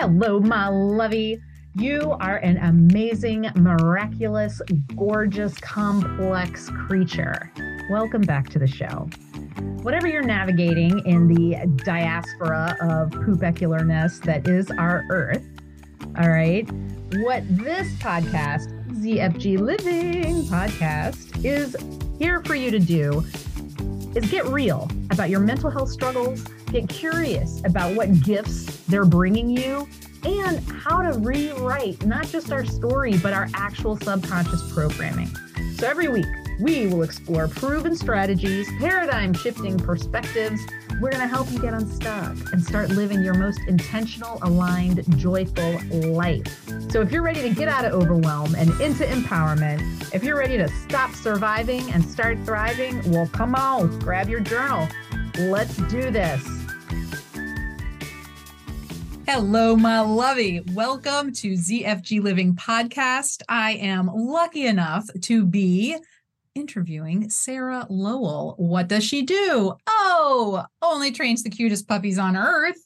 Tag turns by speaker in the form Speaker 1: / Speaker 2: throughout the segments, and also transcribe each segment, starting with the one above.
Speaker 1: Hello, my lovey. You are an amazing, miraculous, gorgeous, complex creature. Welcome back to the show. Whatever you're navigating in the diaspora of poopecularness that is our Earth, all right, what this podcast, ZFG Living Podcast, is here for you to do is get real about your mental health struggles, get curious about what gifts they're bringing you, and how to rewrite not just our story, but our actual subconscious programming. So every week, we will explore proven strategies, paradigm shifting perspectives. We're going to help you get unstuck and start living your most intentional, aligned, joyful life. So, if you're ready to get out of overwhelm and into empowerment, if you're ready to stop surviving and start thriving, well, come on, grab your journal. Let's do this.
Speaker 2: Hello, my lovey. Welcome to ZFG Living Podcast. I am lucky enough to be interviewing Sarah Lowell. What does she do? Oh, only trains the cutest puppies on earth.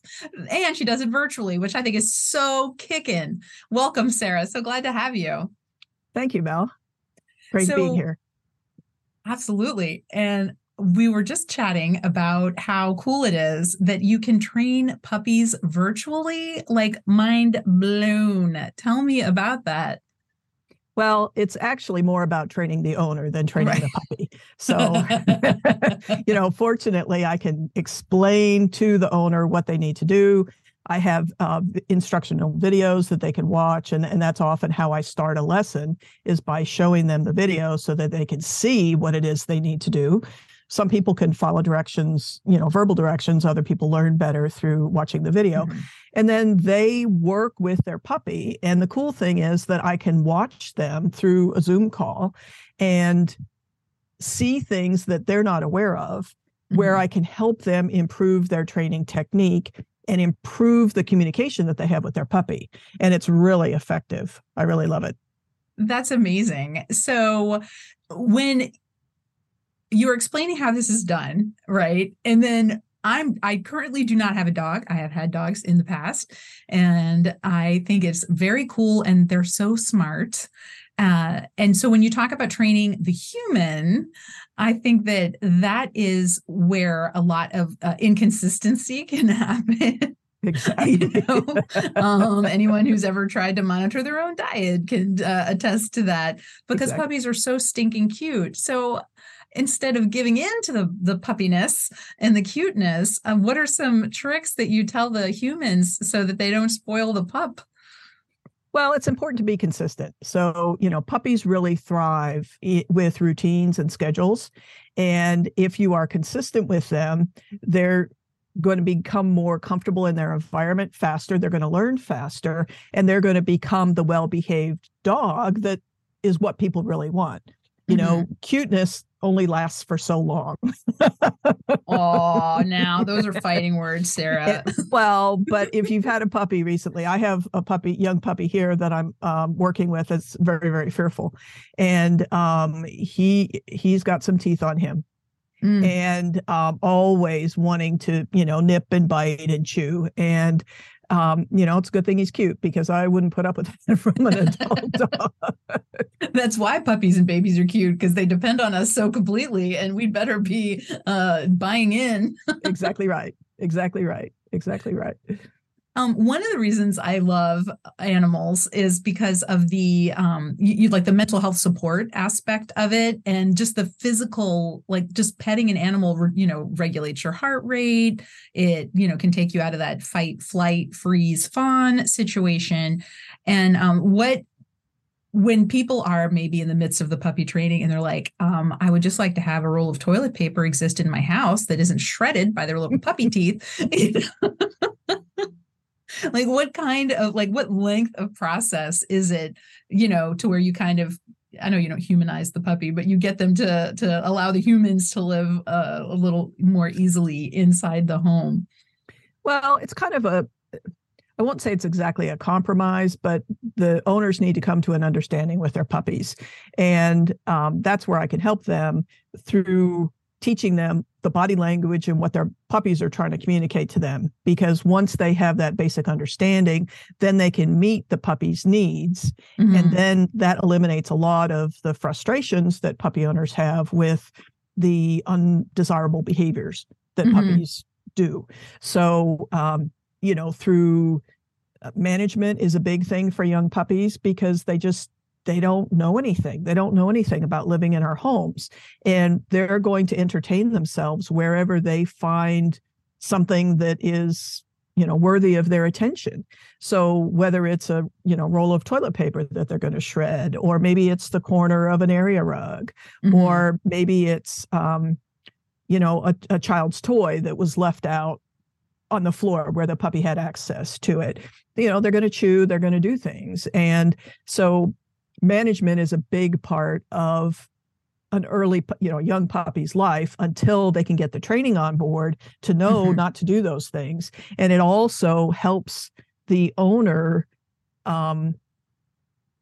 Speaker 2: And she does it virtually, which I think is so kicking. Welcome, Sarah. So glad to have you.
Speaker 3: Thank you, Mel. Great so, being here.
Speaker 2: Absolutely. And we were just chatting about how cool it is that you can train puppies virtually, like mind blown. Tell me about that.
Speaker 3: Well, it's actually more about training the owner than training right. the puppy. So, you know, fortunately, I can explain to the owner what they need to do. I have uh, instructional videos that they can watch, and, and that's often how I start a lesson is by showing them the video so that they can see what it is they need to do some people can follow directions, you know, verbal directions. Other people learn better through watching the video. Mm-hmm. And then they work with their puppy. And the cool thing is that I can watch them through a Zoom call and see things that they're not aware of, mm-hmm. where I can help them improve their training technique and improve the communication that they have with their puppy. And it's really effective. I really love it.
Speaker 2: That's amazing. So, when you're explaining how this is done, right? And then I'm I currently do not have a dog. I have had dogs in the past, and I think it's very cool and they're so smart. Uh, and so when you talk about training the human, I think that that is where a lot of uh, inconsistency can happen.
Speaker 3: Exactly. you know?
Speaker 2: um, anyone who's ever tried to monitor their own diet can uh, attest to that because exactly. puppies are so stinking cute. So instead of giving in to the the puppiness and the cuteness, um, what are some tricks that you tell the humans so that they don't spoil the pup?
Speaker 3: Well, it's important to be consistent. So, you know, puppies really thrive with routines and schedules. And if you are consistent with them, they're going to become more comfortable in their environment faster. They're going to learn faster and they're going to become the well behaved dog that is what people really want. You mm-hmm. know, cuteness only lasts for so long.
Speaker 2: oh, now those are fighting words, Sarah.
Speaker 3: Well, but if you've had a puppy recently, I have a puppy, young puppy here that I'm um, working with. It's very, very fearful, and um, he he's got some teeth on him. Mm. And um, always wanting to, you know, nip and bite and chew. And um, you know, it's a good thing he's cute because I wouldn't put up with that from an adult dog.
Speaker 2: That's why puppies and babies are cute because they depend on us so completely, and we'd better be uh, buying in.
Speaker 3: exactly right. Exactly right. Exactly right.
Speaker 2: Um, one of the reasons I love animals is because of the um, you, you, like the mental health support aspect of it, and just the physical, like just petting an animal, you know, regulates your heart rate. It you know can take you out of that fight, flight, freeze, fawn situation. And um, what when people are maybe in the midst of the puppy training and they're like, um, I would just like to have a roll of toilet paper exist in my house that isn't shredded by their little puppy teeth. like what kind of like what length of process is it you know to where you kind of I know you don't humanize the puppy, but you get them to to allow the humans to live uh, a little more easily inside the home.
Speaker 3: Well, it's kind of a I won't say it's exactly a compromise, but the owners need to come to an understanding with their puppies, and um, that's where I can help them through teaching them the body language and what their puppies are trying to communicate to them. Because once they have that basic understanding, then they can meet the puppy's needs. Mm-hmm. And then that eliminates a lot of the frustrations that puppy owners have with the undesirable behaviors that mm-hmm. puppies do. So, um, you know, through uh, management is a big thing for young puppies because they just they don't know anything. They don't know anything about living in our homes. And they're going to entertain themselves wherever they find something that is, you know, worthy of their attention. So whether it's a, you know, roll of toilet paper that they're going to shred, or maybe it's the corner of an area rug, mm-hmm. or maybe it's um, you know, a, a child's toy that was left out on the floor where the puppy had access to it. You know, they're going to chew, they're going to do things. And so management is a big part of an early you know young puppy's life until they can get the training on board to know mm-hmm. not to do those things and it also helps the owner um,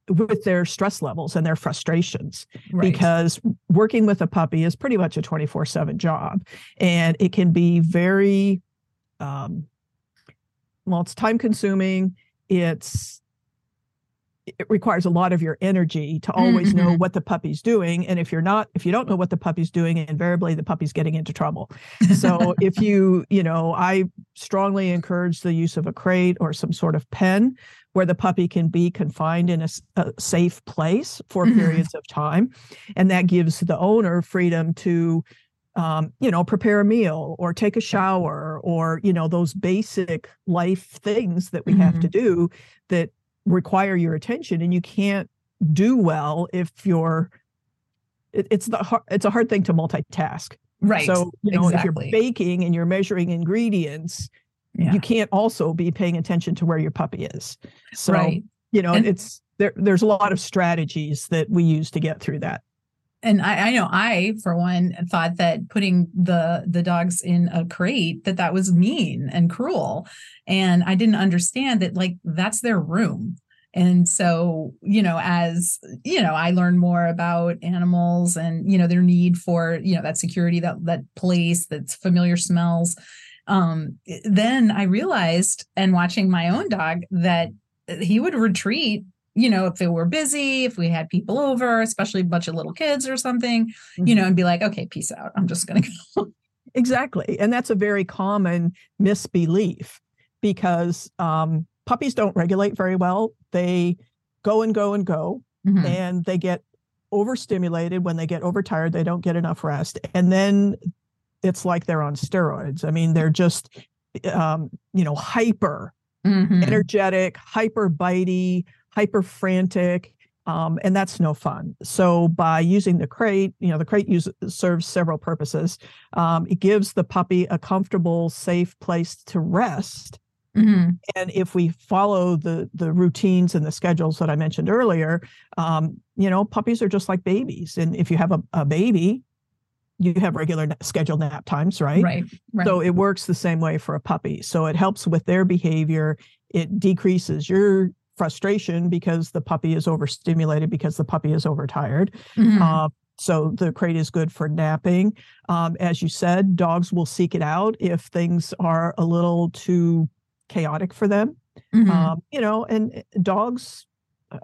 Speaker 3: with their stress levels and their frustrations right. because working with a puppy is pretty much a 24/7 job and it can be very um, well it's time consuming it's it requires a lot of your energy to always mm-hmm. know what the puppy's doing and if you're not if you don't know what the puppy's doing invariably the puppy's getting into trouble so if you you know i strongly encourage the use of a crate or some sort of pen where the puppy can be confined in a, a safe place for mm-hmm. periods of time and that gives the owner freedom to um, you know prepare a meal or take a shower or you know those basic life things that we mm-hmm. have to mm-hmm. do that require your attention and you can't do well if you're it, it's the hard, it's a hard thing to multitask
Speaker 2: right
Speaker 3: so you know exactly. if you're baking and you're measuring ingredients yeah. you can't also be paying attention to where your puppy is so right. you know and, it's there there's a lot of strategies that we use to get through that
Speaker 2: and I, I, know I, for one, thought that putting the the dogs in a crate that that was mean and cruel, and I didn't understand that like that's their room. And so, you know, as you know, I learned more about animals and you know their need for you know that security, that that place, that's familiar smells. Um, then I realized, and watching my own dog, that he would retreat you know, if they were busy, if we had people over, especially a bunch of little kids or something, mm-hmm. you know, and be like, okay, peace out. I'm just going to go.
Speaker 3: Exactly. And that's a very common misbelief because um, puppies don't regulate very well. They go and go and go, mm-hmm. and they get overstimulated. When they get overtired, they don't get enough rest. And then it's like they're on steroids. I mean, they're just, um, you know, hyper mm-hmm. energetic, hyper bitey, hyper frantic, um, and that's no fun. So by using the crate, you know, the crate use, serves several purposes. Um, it gives the puppy a comfortable, safe place to rest. Mm-hmm. And if we follow the the routines and the schedules that I mentioned earlier, um, you know, puppies are just like babies. And if you have a, a baby, you have regular scheduled nap times, right?
Speaker 2: Right. Right.
Speaker 3: So it works the same way for a puppy. So it helps with their behavior. It decreases your frustration because the puppy is overstimulated because the puppy is overtired. Mm-hmm. Uh, so the crate is good for napping. Um, as you said, dogs will seek it out if things are a little too chaotic for them. Mm-hmm. Um, you know, and eh, dogs,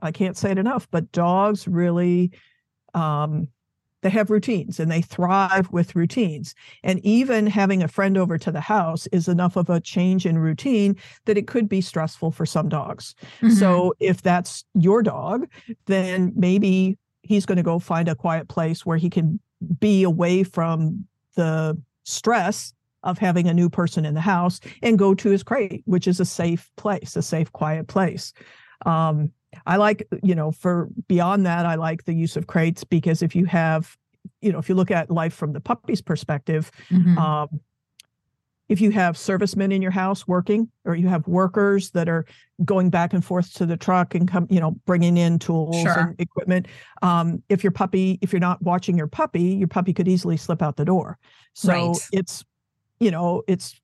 Speaker 3: I can't say it enough, but dogs really um, they have routines and they thrive with routines. And even having a friend over to the house is enough of a change in routine that it could be stressful for some dogs. Mm-hmm. So if that's your dog, then maybe he's going to go find a quiet place where he can be away from the stress of having a new person in the house and go to his crate, which is a safe place, a safe, quiet place. Um, I like, you know, for beyond that, I like the use of crates because if you have, you know, if you look at life from the puppy's perspective, mm-hmm. um, if you have servicemen in your house working or you have workers that are going back and forth to the truck and come you know bringing in tools sure. and equipment um, if your puppy if you're not watching your puppy your puppy could easily slip out the door so right. it's you know it's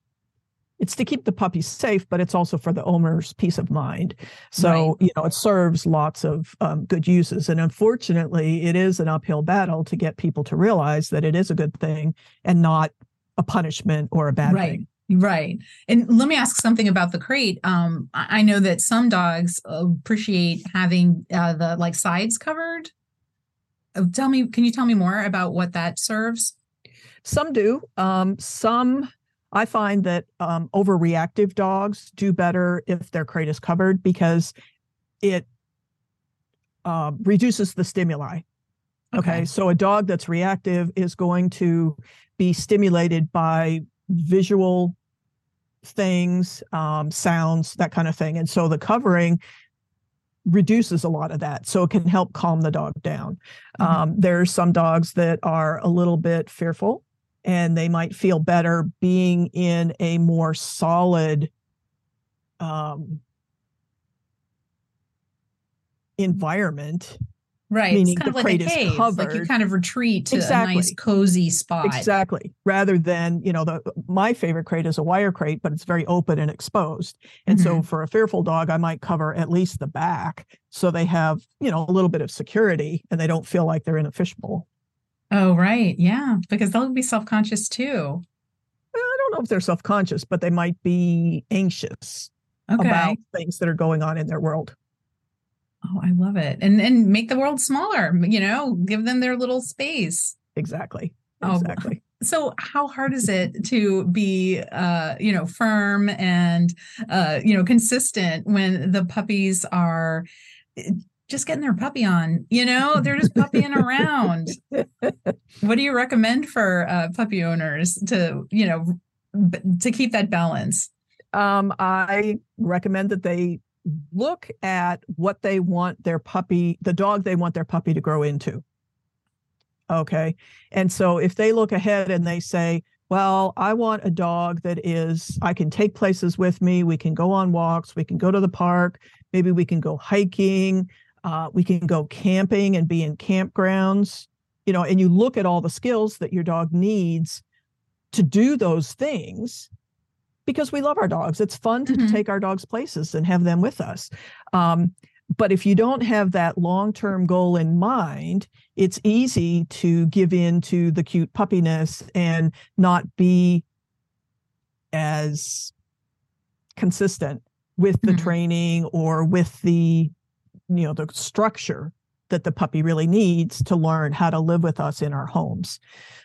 Speaker 3: it's to keep the puppy safe, but it's also for the owner's peace of mind. So, right. you know, it serves lots of um, good uses. And unfortunately, it is an uphill battle to get people to realize that it is a good thing and not a punishment or a bad
Speaker 2: right.
Speaker 3: thing.
Speaker 2: Right. And let me ask something about the crate. Um, I know that some dogs appreciate having uh, the like sides covered. Uh, tell me, can you tell me more about what that serves?
Speaker 3: Some do. Um, some I find that um, overreactive dogs do better if their crate is covered because it uh, reduces the stimuli. Okay. okay. So a dog that's reactive is going to be stimulated by visual things, um, sounds, that kind of thing. And so the covering reduces a lot of that. So it can help calm the dog down. Mm-hmm. Um, there's some dogs that are a little bit fearful and they might feel better being in a more solid um, environment
Speaker 2: Right.
Speaker 3: Meaning
Speaker 2: it's kind
Speaker 3: the
Speaker 2: of like a cave.
Speaker 3: covered.
Speaker 2: Like you kind of retreat to
Speaker 3: exactly.
Speaker 2: a nice cozy spot.
Speaker 3: Exactly. Rather than, you know, the my favorite crate is a wire crate, but it's very open and exposed. And mm-hmm. so for a fearful dog, I might cover at least the back so they have, you know, a little bit of security and they don't feel like they're in a fishbowl.
Speaker 2: Oh, right. Yeah. Because they'll be self-conscious too.
Speaker 3: I don't know if they're self-conscious, but they might be anxious okay. about things that are going on in their world.
Speaker 2: Oh, I love it. And and make the world smaller, you know, give them their little space.
Speaker 3: Exactly.
Speaker 2: Exactly. Oh, so how hard is it to be uh, you know, firm and uh, you know, consistent when the puppies are eh, just getting their puppy on, you know, they're just puppying around. What do you recommend for uh, puppy owners to, you know, b- to keep that balance?
Speaker 3: Um, I recommend that they look at what they want their puppy, the dog they want their puppy to grow into. Okay. And so if they look ahead and they say, well, I want a dog that is, I can take places with me. We can go on walks. We can go to the park. Maybe we can go hiking. Uh, we can go camping and be in campgrounds. You know, and you look at all the skills that your dog needs to do those things because we love our dogs. It's fun to mm-hmm. take our dogs places and have them with us. Um, but if you don't have that long term goal in mind, it's easy to give in to the cute puppiness and not be as consistent with the mm-hmm. training or with the you know the structure that the puppy really needs to learn how to live with us in our homes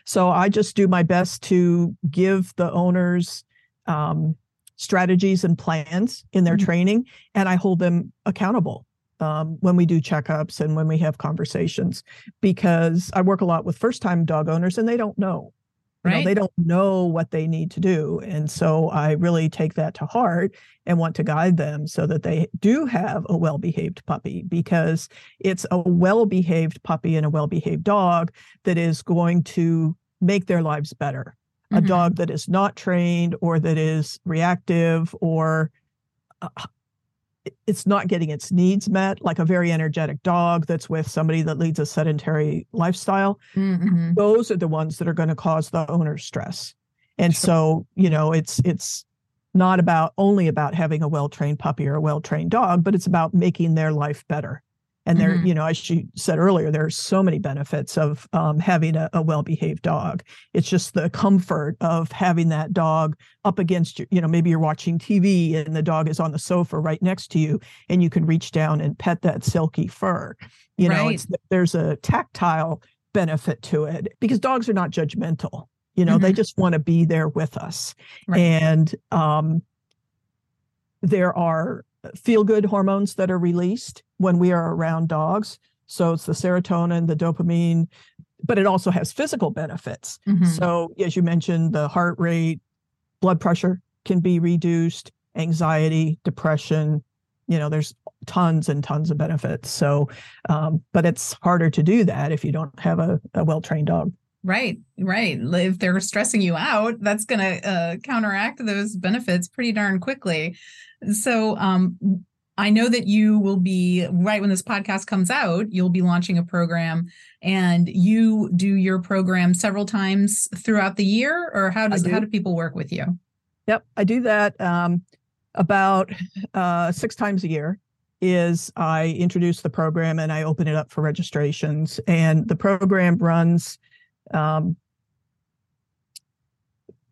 Speaker 3: so i just do my best to give the owners um, strategies and plans in their mm-hmm. training, and I hold them accountable um, when we do checkups and when we have conversations because I work a lot with first time dog owners and they don't know. Right. You know, they don't know what they need to do. And so I really take that to heart and want to guide them so that they do have a well behaved puppy because it's a well behaved puppy and a well behaved dog that is going to make their lives better a mm-hmm. dog that is not trained or that is reactive or uh, it's not getting its needs met like a very energetic dog that's with somebody that leads a sedentary lifestyle mm-hmm. those are the ones that are going to cause the owner stress and sure. so you know it's it's not about only about having a well-trained puppy or a well-trained dog but it's about making their life better and there, mm-hmm. you know, as you said earlier, there are so many benefits of um, having a, a well-behaved dog. It's just the comfort of having that dog up against you. You know, maybe you're watching TV and the dog is on the sofa right next to you, and you can reach down and pet that silky fur. You know, right. there's a tactile benefit to it because dogs are not judgmental. You know, mm-hmm. they just want to be there with us, right. and um, there are feel good hormones that are released when we are around dogs. So it's the serotonin, the dopamine, but it also has physical benefits. Mm-hmm. So, as you mentioned, the heart rate, blood pressure can be reduced, anxiety, depression. You know, there's tons and tons of benefits. So, um, but it's harder to do that if you don't have a, a well trained dog.
Speaker 2: Right, right. If they're stressing you out, that's going to uh, counteract those benefits pretty darn quickly. So, um, I know that you will be right when this podcast comes out, you'll be launching a program and you do your program several times throughout the year or how does how do people work with you?
Speaker 3: Yep, I do that um, about uh, six times a year. Is I introduce the program and I open it up for registrations, and the program runs um,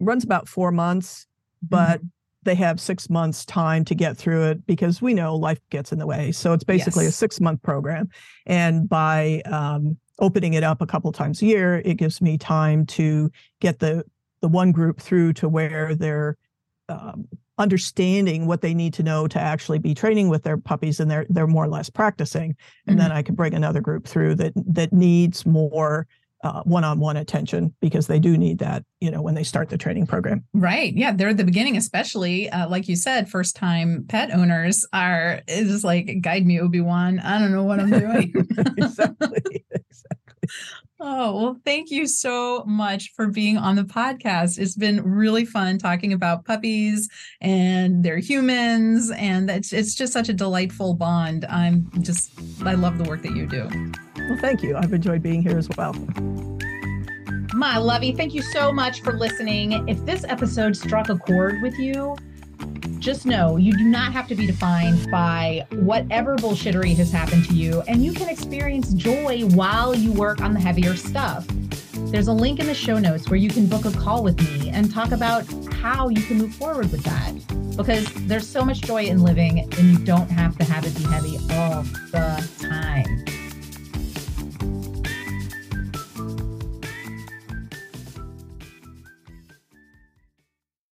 Speaker 3: runs about four months, but mm-hmm. they have six months time to get through it because we know life gets in the way. So it's basically yes. a six month program, and by um, opening it up a couple times a year, it gives me time to get the the one group through to where they're um, understanding what they need to know to actually be training with their puppies and they're they're more or less practicing and mm-hmm. then i can bring another group through that that needs more uh, one-on-one attention because they do need that you know when they start the training program
Speaker 2: right yeah they're at the beginning especially uh, like you said first time pet owners are is like guide me obi-wan i don't know what i'm doing exactly exactly Oh, well, thank you so much for being on the podcast. It's been really fun talking about puppies and they're humans. And it's, it's just such a delightful bond. I'm just, I love the work that you do.
Speaker 3: Well, thank you. I've enjoyed being here as well.
Speaker 1: My lovey, thank you so much for listening. If this episode struck a chord with you, just know you do not have to be defined by whatever bullshittery has happened to you, and you can experience joy while you work on the heavier stuff. There's a link in the show notes where you can book a call with me and talk about how you can move forward with that. Because there's so much joy in living, and you don't have to have it be heavy all the time.